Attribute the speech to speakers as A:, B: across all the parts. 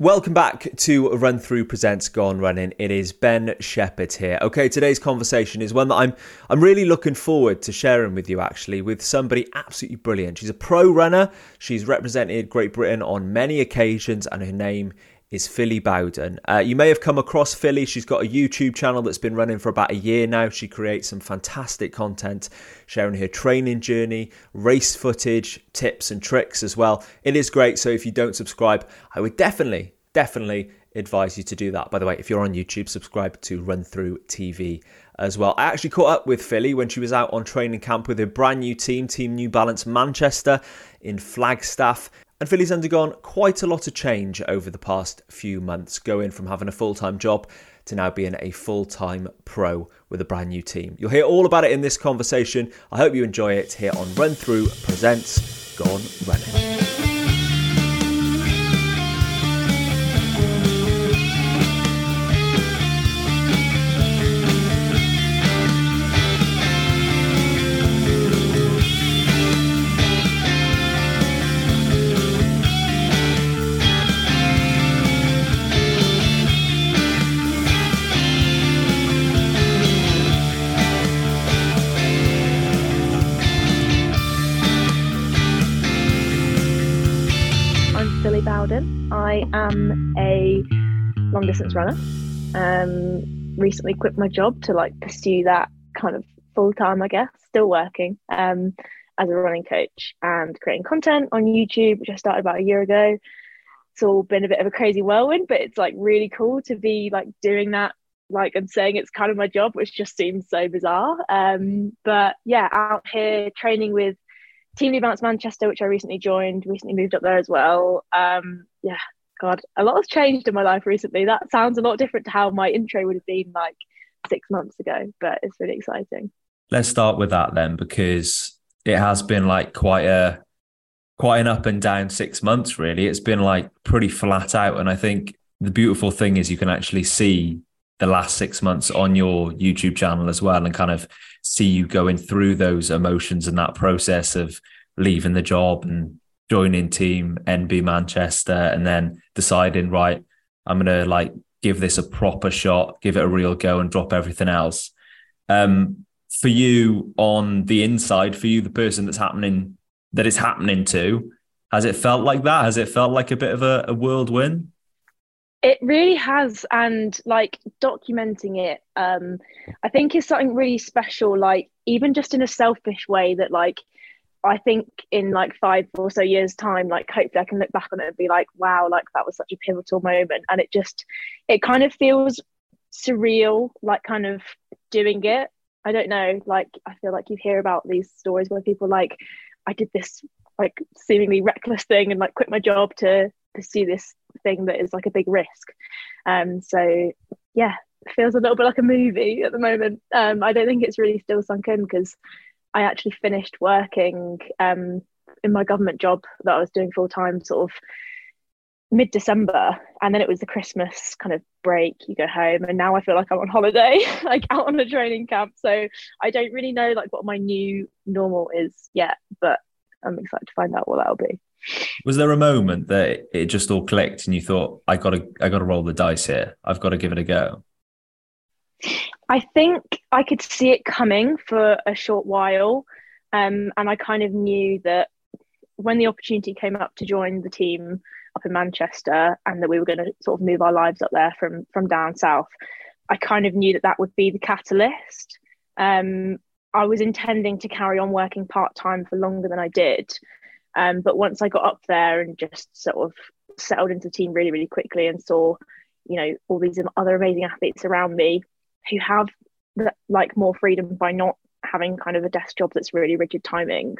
A: Welcome back to Run Through Presents Gone Running. It is Ben Sheppard here. Okay, today's conversation is one that I'm I'm really looking forward to sharing with you actually with somebody absolutely brilliant. She's a pro runner. She's represented Great Britain on many occasions and her name is Phily Bowden. Uh, you may have come across Phily. She's got a YouTube channel that's been running for about a year now. She creates some fantastic content, sharing her training journey, race footage, tips, and tricks as well. It is great. So if you don't subscribe, I would definitely, definitely advise you to do that. By the way, if you're on YouTube, subscribe to Run Through TV as well. I actually caught up with Phily when she was out on training camp with her brand new team, Team New Balance Manchester in Flagstaff. And Phily's undergone quite a lot of change over the past few months, going from having a full time job to now being a full time pro with a brand new team. You'll hear all about it in this conversation. I hope you enjoy it here on Run Through Presents Gone Running.
B: Distance runner. Um, recently quit my job to like pursue that kind of full time, I guess, still working um, as a running coach and creating content on YouTube, which I started about a year ago. It's all been a bit of a crazy whirlwind, but it's like really cool to be like doing that like and saying it's kind of my job, which just seems so bizarre. Um, but yeah, out here training with Team New Balance Manchester, which I recently joined, recently moved up there as well. Um, yeah, God, a lot has changed in my life recently. That sounds a lot different to how my intro would have been like six months ago, but it's really exciting.
A: Let's start with that then, because it has been like quite a quite an up and down six months, really. It's been like pretty flat out. And I think the beautiful thing is you can actually see the last six months on your YouTube channel as well and kind of see you going through those emotions and that process of leaving the job and joining team NB Manchester and then deciding, right, I'm going to like give this a proper shot, give it a real go and drop everything else. Um, for you on the inside, for you, the person that's happening, that it's happening to, has it felt like that? Has it felt like a bit of a, a whirlwind?
B: It really has, and like documenting it, um, I think is something really special. Like even just in a selfish way, that like I think in like five or so years time, like hopefully I can look back on it and be like, wow, like that was such a pivotal moment. And it just, it kind of feels surreal, like kind of doing it. I don't know, like I feel like you hear about these stories where people like, I did this like seemingly reckless thing and like quit my job to pursue this thing that is like a big risk. Um, so yeah, it feels a little bit like a movie at the moment. Um, I don't think it's really still sunk in because I actually finished working um, in my government job that I was doing full time sort of mid December. And then it was the Christmas kind of break, you go home. And now I feel like I'm on holiday, like out on a training camp. So I don't really know like what my new normal is yet, but I'm excited to find out what that'll be.
A: Was there a moment that it just all clicked and you thought, I gotta I gotta roll the dice here. I've got to give it a go?
B: I think I could see it coming for a short while. Um, and I kind of knew that when the opportunity came up to join the team up in Manchester and that we were going to sort of move our lives up there from, from down south, I kind of knew that that would be the catalyst. Um, I was intending to carry on working part time for longer than I did. Um, but once I got up there and just sort of settled into the team really, really quickly and saw, you know, all these other amazing athletes around me, who have like more freedom by not having kind of a desk job that's really rigid timings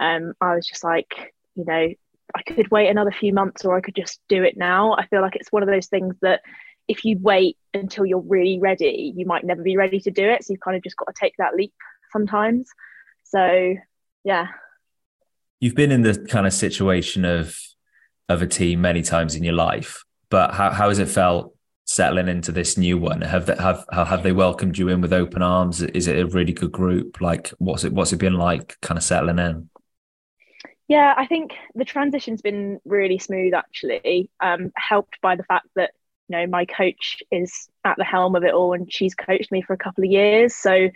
B: um i was just like you know i could wait another few months or i could just do it now. I feel like it's one of those things that if you wait until you're really ready you might never be ready to do it. So you've kind of just got to take that leap sometimes. So yeah.
A: You've been in the kind of situation of of a team many times in your life but how, how has it felt settling into this new one? Have they, have have they welcomed you in with open arms? Is it a really good group? Like, what's it what's it been like, kind of settling in?
B: Yeah, I think the transition's been really smooth actually, um, helped by the fact that you know my coach is at the helm of it all and she's coached me for a couple of years. So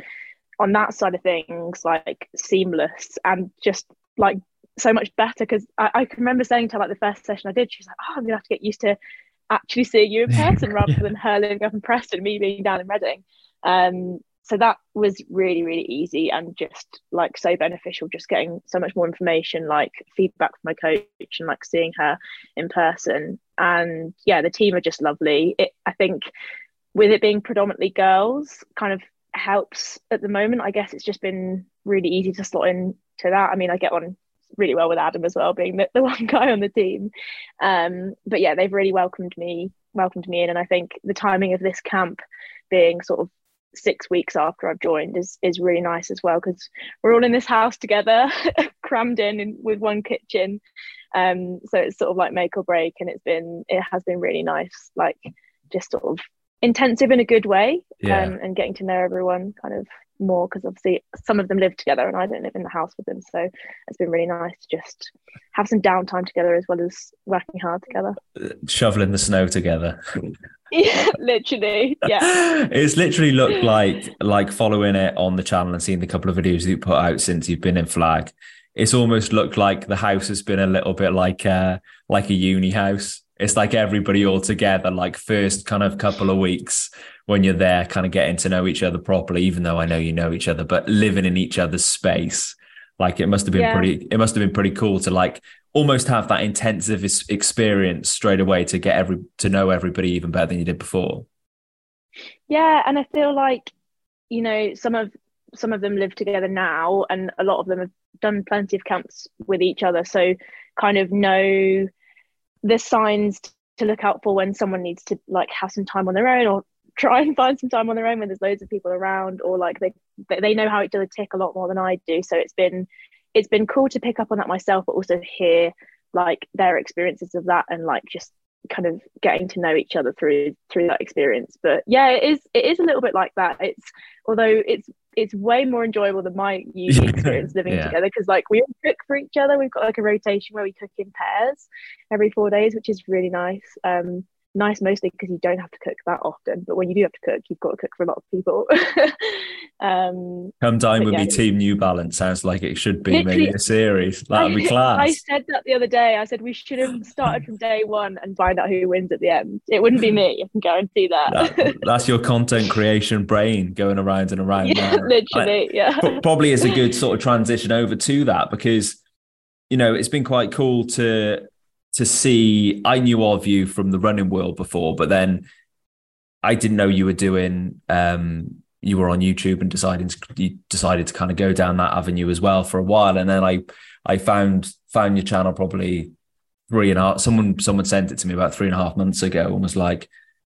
B: on that side of things, like seamless and just like so much better because I, I, can remember saying to her like the first session I did, she's like, Oh, I'm gonna have to get used to actually seeing you in person rather yeah. than her living up in Preston, me being down in Reading. Um, so that was really really easy and just like so beneficial just getting so much more information like feedback from my coach and like seeing her in person. And yeah the team are just lovely. It, i think with it being predominantly girls kind of helps at the moment. I guess it's just been really easy to slot in to that. I mean i get on really well with adam as well being the, the one guy on the team um, but yeah they've really welcomed me welcomed me in and i think the timing of this camp being sort of six weeks after I've joined is is really nice as well because we're all in this house together, crammed in, in with one kitchen. Um, so it's sort of like make or break, and it's been it has been really nice, like just sort of intensive in a good way, yeah. um, and getting to know everyone kind of more because obviously some of them live together and I don't live in the house with them, so it's been really nice to just have some downtime together as well as working hard together.
A: Shoveling the snow together.
B: yeah, literally. Yeah.
A: it's literally looked like like following it on the channel and seeing the couple of videos you put out since you've been in flag. It's almost looked like the house has been a little bit like uh like a uni house. It's like everybody all together, like first kind of couple of weeks when you're there, kind of getting to know each other properly, even though I know you know each other, but living in each other's space. Like it must have been yeah. pretty it must have been pretty cool to like almost have that intensive experience straight away to get every to know everybody even better than you did before
B: yeah and i feel like you know some of some of them live together now and a lot of them have done plenty of camps with each other so kind of know the signs to look out for when someone needs to like have some time on their own or try and find some time on their own when there's loads of people around or like they they know how each other tick a lot more than I do. So it's been it's been cool to pick up on that myself, but also hear like their experiences of that and like just kind of getting to know each other through through that experience. But yeah it is it is a little bit like that. It's although it's it's way more enjoyable than my uni experience living yeah. together because like we all cook for each other. We've got like a rotation where we cook in pairs every four days which is really nice. Um nice mostly because you don't have to cook that often but when you do have to cook you've got to cook for a lot of people
A: um come dine with yeah. me team new balance. Sounds like it should be maybe a series. That'd be class.
B: i said that the other day. I said we should have started from day one and find out who wins at the end. It wouldn't be me i can guarantee that, that
A: that's your content creation brain going around and around
B: yeah, literally I, yeah.
A: probably is a good sort of transition over to that because you know it's been quite cool to to see. I knew of you from the running world before, but then I didn't know you were doing. Um, you were on YouTube and decided you decided to kind of go down that avenue as well for a while, and then I I found found your channel probably three and a half. Someone someone sent it to me about three and a half months ago and was like,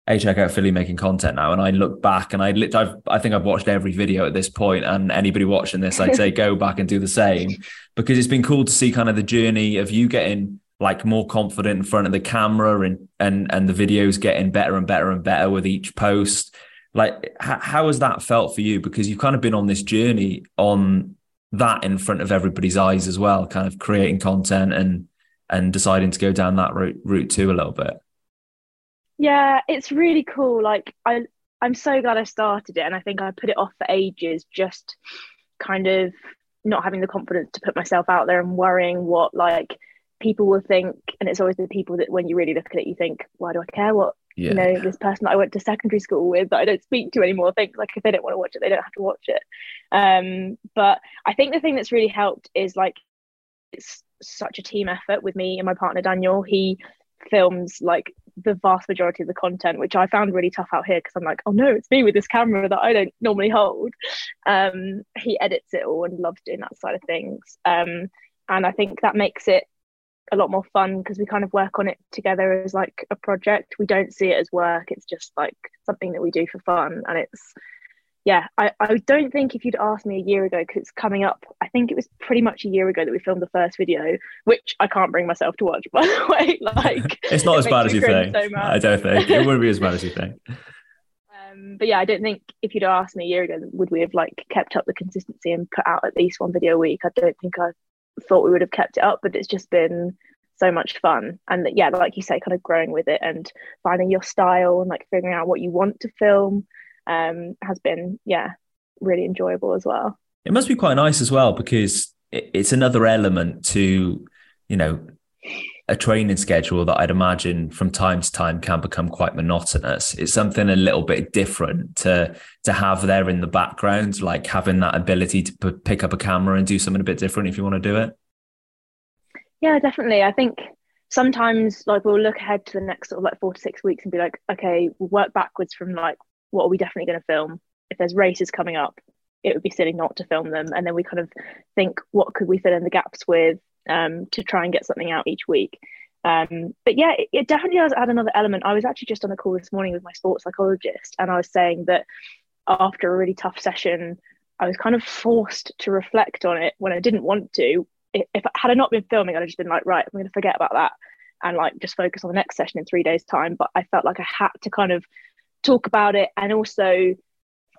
A: "Hey, check out Phily making content now." And I look back and I lit, I've, I think I've watched every video at this point, and anybody watching this, I'd say go back and do the same because it's been cool to see kind of the journey of you getting like more confident in front of the camera and and and the videos getting better and better and better with each post like how, how has that felt for you? Because you've kind of been on this journey on that in front of everybody's eyes as well kind of creating content and and deciding to go down that route route too a little bit.
B: Yeah it's really cool. Like i i'm so glad i started it and i think i put it off for ages just kind of not having the confidence to put myself out there and worrying what like people will think, and it's always the people that when you really look at it, you think, why do I care what yeah. you know this person that I went to secondary school with that I don't speak to anymore think like if they don't want to watch it, they don't have to watch it. Um, but I think the thing that's really helped is like it's such a team effort with me and my partner Daniel. He films like the vast majority of the content, which I found really tough out here because I'm like, oh no, it's me with this camera that I don't normally hold. Um, he edits it all and loves doing that side of things. Um, and I think that makes it a lot more fun because we kind of work on it together as like a project. We don't see it as work. It's just like something that we do for fun. And it's, yeah, I, I don't think if you'd asked me a year ago, because it's coming up, I think it was pretty much a year ago that we filmed the first video, which I can't bring myself to watch, by the way. Like,
A: it's not it as bad as you think. So I don't think it wouldn't be as bad as you think.
B: Um, but yeah, I don't think if you'd asked me a year ago, would we have like kept up the consistency and put out at least one video a week? I don't think I thought we would have kept it up, but it's just been so much fun. And yeah, like you say, kind of growing with it and finding your style and like figuring out what you want to film um, has been, yeah, really enjoyable as well.
A: It must be quite nice as well because it's another element to, you know, a training schedule that I'd imagine from time to time can become quite monotonous. It's something a little bit different to to have there in the background, like having that ability to p- pick up a camera and do something a bit different if you want to do it.
B: Yeah, definitely. I think sometimes like we'll look ahead to the next sort of like four to six weeks and be like, okay, we'll work backwards from like what are we definitely going to film? If there's races coming up, it would be silly not to film them. And then we kind of think, what could we fill in the gaps with? Um, to try and get something out each week. Um, but yeah, it, it, definitely does add another element. I was actually just on a call this morning with my sports psychologist, and I was saying that after a really tough session, I was kind of forced to reflect on it when I didn't want to. If, if had I not been filming, I'd have just been like, right, I'm going to forget about that and like just focus on the next session in three days' time. But I felt like I had to kind of talk about it and also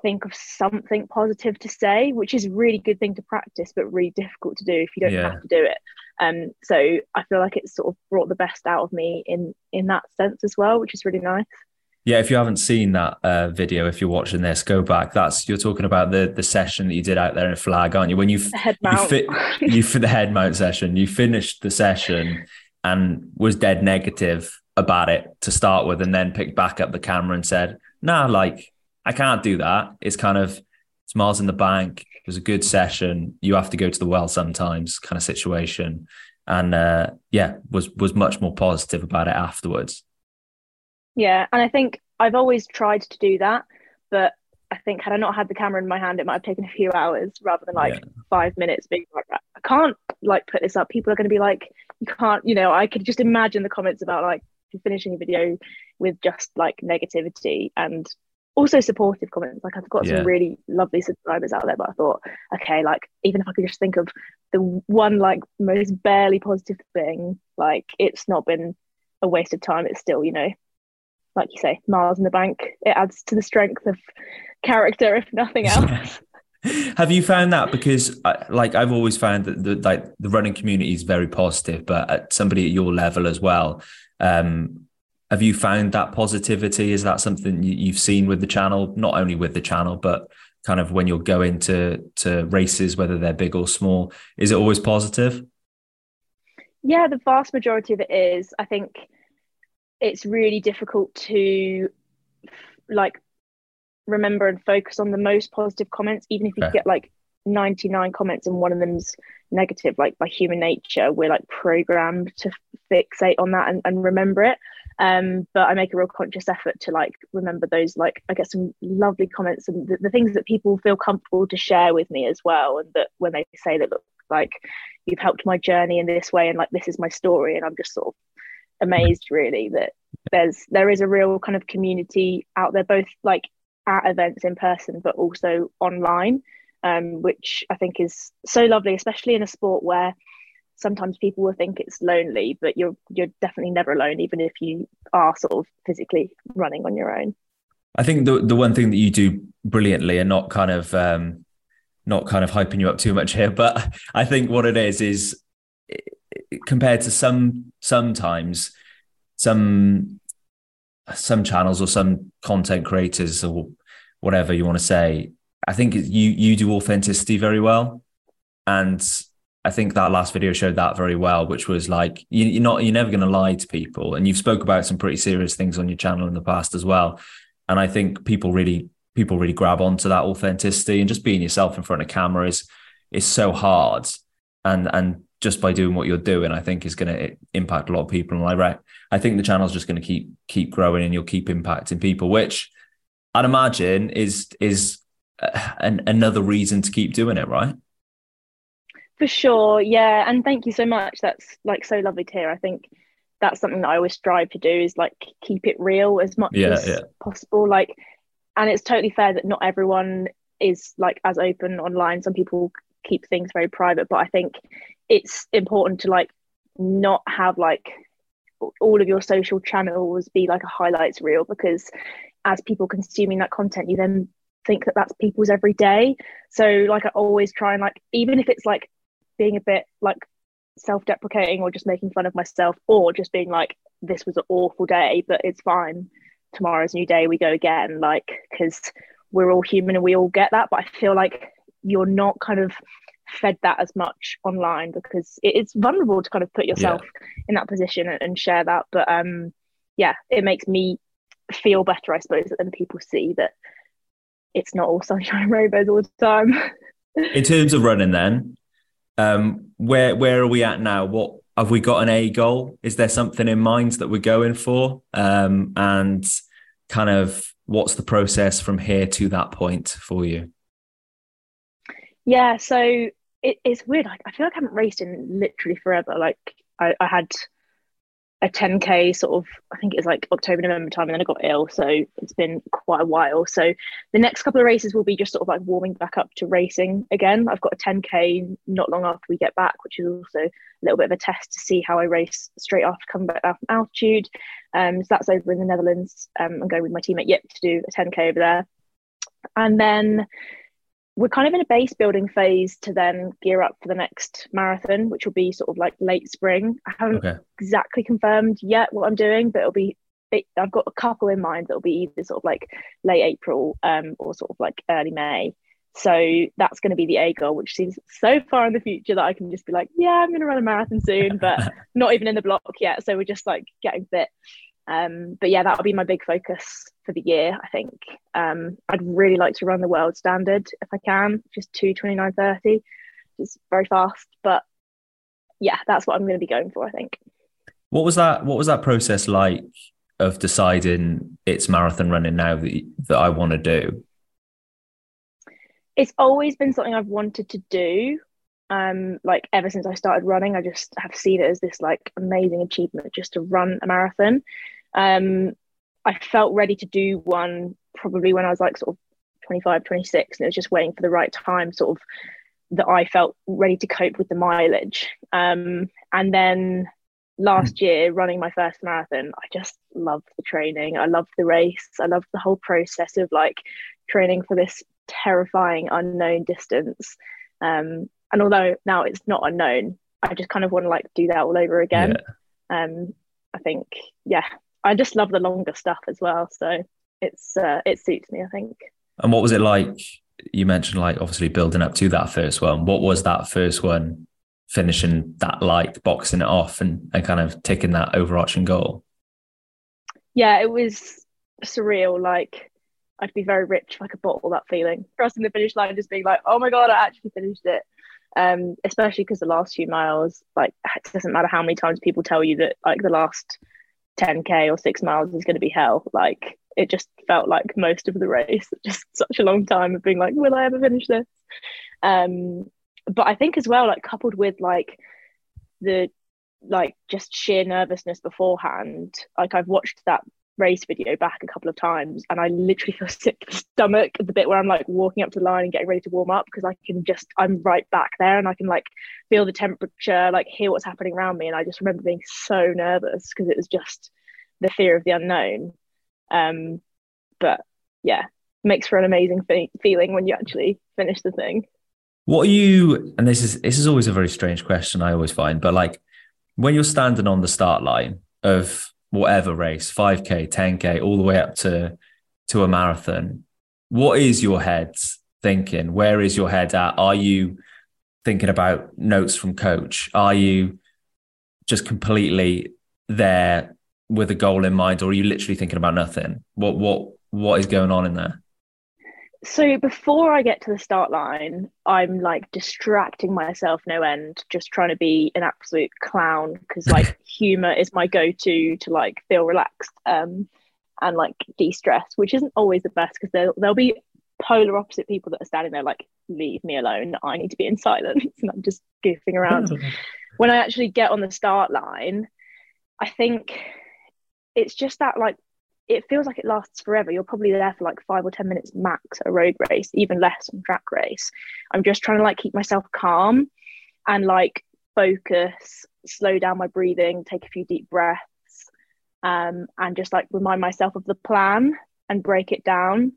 B: think of something positive to say, which is a really good thing to practice, but really difficult to do if you don't yeah. have to do it. Um, so I feel like it's sort of brought the best out of me in in that sense as well, which is really nice.
A: Yeah, if you haven't seen that uh, video, if you're watching this, go back. That's you're talking about the the session that you did out there in Flag, aren't you? When you
B: the head mount, you, fit,
A: you for the head mount session, you finished the session and was dead negative about it to start with, and then picked back up the camera and said, "Nah, like I can't do that. It's kind of it's miles in the bank. It was a good session. You have to go to the well sometimes, kind of situation. And uh, yeah, was was much more positive about it afterwards.
B: Yeah, and I think I've always tried to do that, but I think had I not had the camera in my hand, it might have taken a few hours rather than like yeah. five minutes. Being like, I can't like put this up. People are going to be like, you can't. You know, I could just imagine the comments about like finishing a video with just like negativity and also supportive comments. Like I've got yeah. some really lovely subscribers out there, but I thought, okay, like even if I could just think of the one like most barely positive thing, like it's not been a waste of time. It's still, you know, like you say, miles in the bank. It adds to the strength of character, if nothing else.
A: Have you found that because, like, I've always found that the like the running community is very positive, but at somebody at your level as well, um, have you found that positivity? Is that something you've seen with the channel? Not only with the channel, but kind of when you're going to to races, whether they're big or small, is it always positive?
B: Yeah, the vast majority of it is. I think it's really difficult to like remember and focus on the most positive comments, even if you get like 99 comments and one of them's negative, like by human nature, we're like programmed to fixate on that and, and remember it. Um but i make a real conscious effort to like remember those like i get some lovely comments and the, the things that people feel comfortable to share with me as well and that when they say that look like you've helped my journey in this way and like this is my story and i'm just sort of amazed really that there's there is a real kind of community out there both like at events in person but also online um, which i think is so lovely especially in a sport where sometimes people will think it's lonely, but you're you're definitely never alone, even if you are sort of physically running on your own.
A: I think the the one thing that you do brilliantly, and not kind of um, not kind of hyping you up too much here, but I think what it is is compared to some sometimes some some channels or some content creators or whatever you want to say. I think you you do authenticity very well, and I think that last video showed that very well, which was like you, are not you're never going to lie to people, and you've spoke about some pretty serious things on your channel in the past as well. And I think people really people really grab onto that authenticity and just being yourself in front of camera is is so hard, and and just by doing what you're doing, I think is going to impact a lot of people. And I right, I think the channel's just going to keep keep growing, and you'll keep impacting people, which I'd imagine is is an, another reason to keep doing it, right?
B: For sure, yeah, and thank you so much. That's like so lovely to hear. I think that's something that I always strive to do is like keep it real as much yeah, as yeah. possible. Like, and it's totally fair that not everyone is like as open online. Some people keep things very private, but I think it's important to like not have like all of your social channels be like a highlights reel because as people consuming that content, you then think that that's people's every day. So like I always try and like even if it's like being a bit like self-deprecating or just making fun of myself or just being like this was an awful day but it's fine tomorrow's a new day we go again like because we're all human and we all get that but i feel like you're not kind of fed that as much online because it's vulnerable to kind of put yourself yeah. in that position and, and share that but um yeah it makes me feel better i suppose that then people see that it's not all sunshine and rainbows all the time.
A: In terms of running then um where where are we at now? What have we got an a goal? Is there something in mind that we're going for? Um and kind of what's the process from here to that point for you?
B: Yeah, so it, it's weird. I, I feel like I haven't raced in literally forever. Like I, I had a 10k sort of i think it was like october november time and then i got ill so it's been quite a while. So the next couple of races will be just sort of like warming back up to racing again. I've got a 10k not long after we get back which is also a little bit of a test to see how i race straight after coming back down from altitude. Um, so that's over in the netherlands. Um, i'm going with my teammate at yip to do a 10k over there. And then we're kind of in a base building phase to then gear up for the next marathon, which will be sort of like late spring. I haven't okay. exactly confirmed yet what I'm doing, but it'll be. It, I've got a couple in mind that'll be either sort of like late April um, or sort of like early May. So that's going to be the A goal, which seems so far in the future that I can just be like, yeah, I'm going to run a marathon soon, but not even in the block yet. So we're just like getting fit. Um, but yeah, that'll be my big focus for the year. I think um, I'd really like to run the world standard if I can, just two twenty nine thirty, just very fast. But yeah, that's what I'm going to be going for. I think.
A: What was that? What was that process like of deciding it's marathon running now that that I want to do?
B: It's always been something I've wanted to do um like ever since I started running I just have seen it as this like amazing achievement just to run a marathon. Um I felt ready to do one probably when I was like sort of 25 26 and it was just waiting for the right time sort of that I felt ready to cope with the mileage. Um and then last hmm. year running my first marathon I just loved the training. I loved the race. I loved the whole process of like training for this terrifying unknown distance. Um, and although now it's not unknown i just kind of want to like do that all over again. Yeah. um i think yeah i just love the longer stuff as well so it's uh, it suits me i think.
A: And what was it like you mentioned like obviously building up to that first one. What was that first one finishing that like boxing it off and, and kind of taking that overarching goal?
B: Yeah it was surreal like I'd be very rich if I could bottle that feeling. Crossing the finish line, just being like, oh my God, I actually finished it um, especially because the last few miles, like it doesn't matter how many times people tell you that like the last 10k or six miles is going to be hell. Like it just felt like most of the race, just such a long time of being like, will I ever finish this? Um, but I think as well, like coupled with like the like just sheer nervousness beforehand, like I've watched that race video back a couple of times and I literally feel sick to the stomach the bit where I'm like walking up to the line and getting ready to warm up because I can just I'm right back there and I can like feel the temperature like hear what's happening around me and I just remember being so nervous because it was just the fear of the unknown. Um but yeah makes for an amazing fe- feeling when you actually finish the thing.
A: What are you and this is this is always a very strange question I always find but like when you're standing on the start line of whatever race, 5K, 10K, all the way up to to a marathon. What is your head thinking? Where is your head at? Are you thinking about notes from coach? Are you just completely there with a goal in mind, or are you literally thinking about nothing? What what what is going on in there?
B: So before I get to the start line, I'm like distracting myself no end, just trying to be an absolute clown because like humor is my go-to to like feel relaxed um, and like de-stress, which isn't always the best because there'll, there'll be polar opposite people that are standing there like leave me alone. I need to be in silence. And i'm just goofing around. When i actually get on the start line i think it's just that like it feels like it lasts forever. You're probably there for like five or 10 minutes max a road race, even less on track race. I'm just trying to like keep myself calm and like focus, slow down my breathing, take a few deep breaths, um, and just like remind myself of the plan and break it down.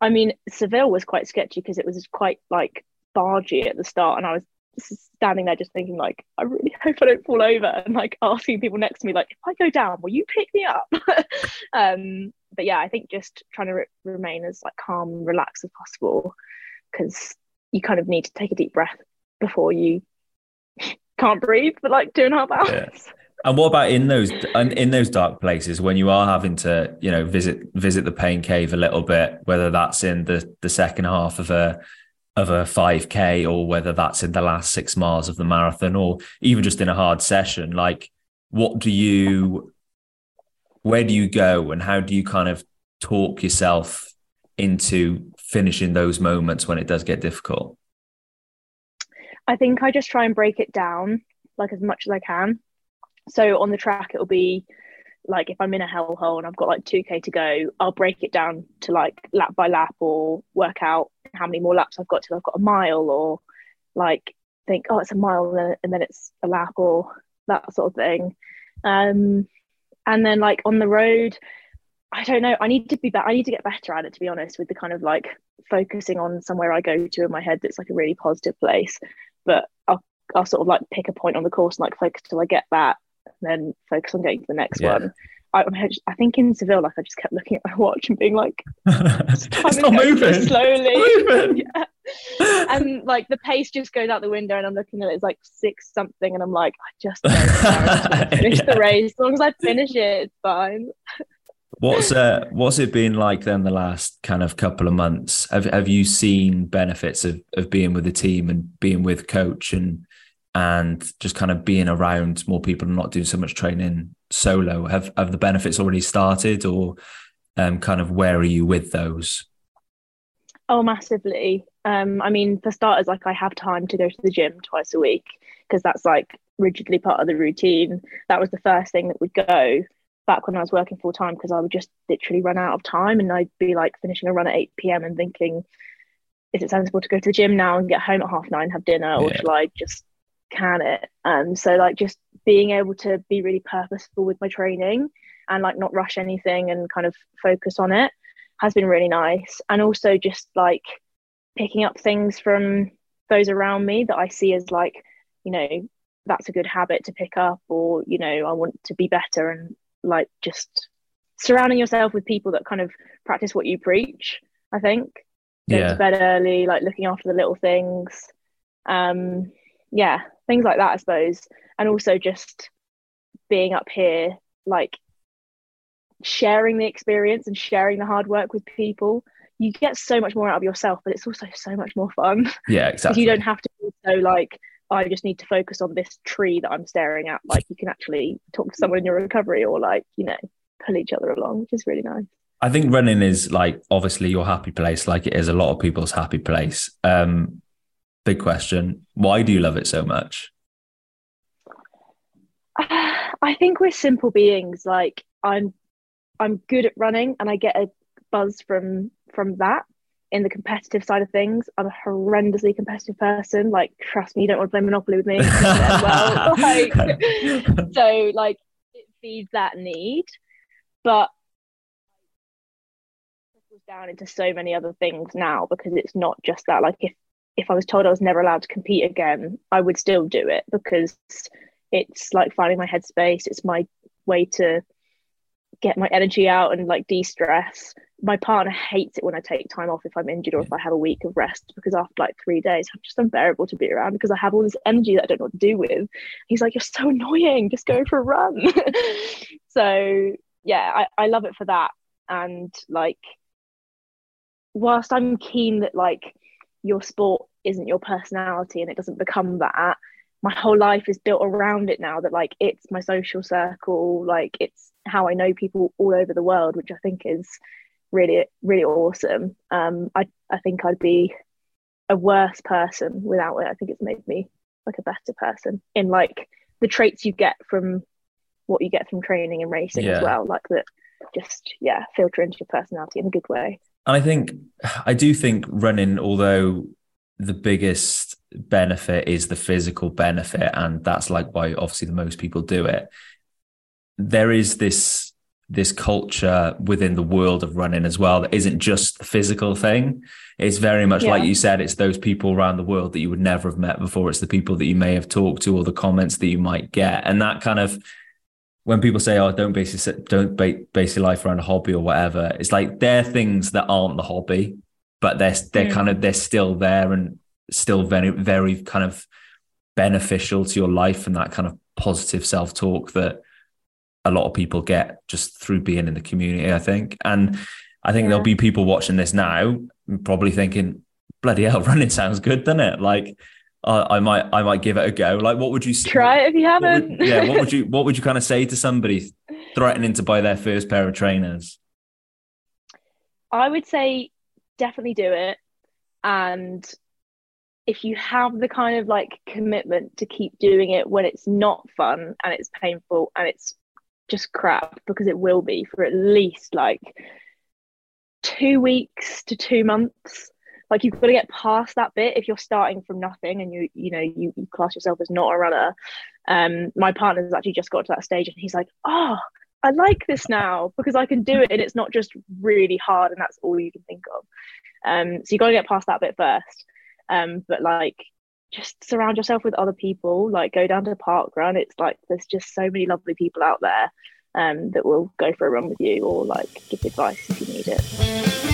B: I mean, Seville was quite sketchy because it was quite like bargy at the start, and I was standing there just thinking like I really hope I don't fall over and like asking people next to me like if I go down will you pick me up um but yeah I think just trying to re- remain as like calm and relaxed as possible because you kind of need to take a deep breath before you can't breathe for like two and a half hours yeah.
A: And what about in those in those dark places when you are having to, you know, visit visit the pain cave a little bit, whether that's in the the second half of a of a 5k or whether that's in the last 6 miles of the marathon or even just in a hard session, like what do you where do you go and how do you kind of talk yourself into finishing those moments when it does get difficult?
B: I think I just try and break it down like as much as I can so on the track, it'll be like if I'm in a hellhole and I've got like 2k to go, I'll break it down to like lap by lap or work out how many more laps I've got till I've got a mile or like think, oh, it's a mile and then it's a lap or that sort of thing. Um, and then like on the road, I don't know. I need to be better. I need to get better at it, to be honest, with the kind of like focusing on somewhere I go to in my head that's like a really positive place. But I'll, I'll sort of like pick a point on the course and like focus till I get that then focus on getting to the next yeah. one. I, I, think in Seville, like I just kept looking at my watch and being like,
A: "It's not moving
B: slowly." moving. yeah. And like the pace just goes out the window, and I'm looking at it, it's like six something, and I'm like, "I just don't finish yeah. the race. As long as I finish it, it's fine."
A: What's uh what's it been like then the last kind of couple of months? Have have you seen benefits of of being with the team and being with coach and and just kind of being around more people and not doing so much training solo have have the benefits already started or um, kind of where are you with those?
B: Oh massively. Um, i mean for starters like i have time to go to the gym twice a week because that's like rigidly part of the routine. That was the first thing that would go back when i was working full time because i would just literally run out of time and i'd be like finishing a run at 8 p.m and thinking is it sensible to go to the gym now and get home at half nine have dinner or yeah. shall i just can it? Um so like just being able to be really purposeful with my training and like not rush anything and kind of focus on it has been really nice. And also just like picking up things from those around me that I see as like you know that's a good habit to pick up or you know I want to be better and like just surrounding yourself with people that kind of practice what you preach I think. Going yeah. to bed early like looking after the little things. Um yeah things like that, I suppose. And also just being up here, like sharing the experience and sharing the hard work with people. You get so much more out of yourself, but it's also so much more fun.
A: Yeah, exactly.
B: you don't have to be so like, I just need to focus on this tree that I'm staring at. Like you can actually talk to someone in your recovery or like, you know, pull each other along, which is really nice.
A: I think running is like obviously your happy place, like it is a lot of people's happy place. Um, big question. Why do you love it so much?
B: I think we're simple beings. Like I'm, I'm good at running, and I get a buzz from from that. In the competitive side of things, I'm a horrendously competitive person. Like, trust me, you don't want to play Monopoly with me. well, like, so like it feeds that need, but down into so many other things now because it's not just that. Like, if if I was told I was never allowed to compete again, I would still do it because it's like finding my headspace. It's my way to get my energy out and like de-stress. My partner hates it when I take time off if I'm injured or if I have a week of rest because after like three days, I'm just unbearable to be around because I have all this energy that I don't know what to do with. He's like, You're so annoying, just go for a run. so yeah, I, I love it for that. And like whilst I'm keen that like your sport isn't your personality and it doesn't become that. My whole life is built around it now that like it's my social circle like it's how i know people all over the world which i think is really really awesome. Um i i think i'd be a worse person without it. I think it's made me like a better person in like the traits you get from what you get from training and racing yeah. as well like that just yeah filter into your personality in a good way
A: and I think I do think running, although the biggest benefit is the physical benefit, and that's like why obviously the most people do it. There is this this culture within the world of running as well that isn't just the physical thing. It's very much yeah. like you said, it's those people around the world that you would never have met before. It's the people that you may have talked to or the comments that you might get. And that kind of when people say, "Oh, don't base your, don't base your life around a hobby or whatever," it's like they're things that aren't the hobby, but they're they're mm. kind of they're still there and still very very kind of beneficial to your life and that kind of positive self talk that a lot of people get just through being in the community. I think, and I think yeah. there'll be people watching this now probably thinking, "Bloody hell, running sounds good, doesn't it?" Like I, I might I might give it a go. Like, what would you
B: try it if you haven't?
A: Would, yeah, what would you what would you kind of say to somebody threatening to buy their first pair of trainers?
B: I would say definitely do it, and if you have the kind of like commitment to keep doing it when it's not fun and it's painful and it's just crap because it will be for at least like two weeks to two months like you've got to get past that bit if you're starting from nothing and you you know you, you class yourself as not a runner. Um my partner's actually just got to that stage and he's like oh i like this now because i can do it and it's not just really hard and that's all you can think of. Um so you've got to get past that bit first. Um but like just surround yourself with other people like go down to park run. It's like there's just so many lovely people out there um, that will go for a run with you or like give advice if you need it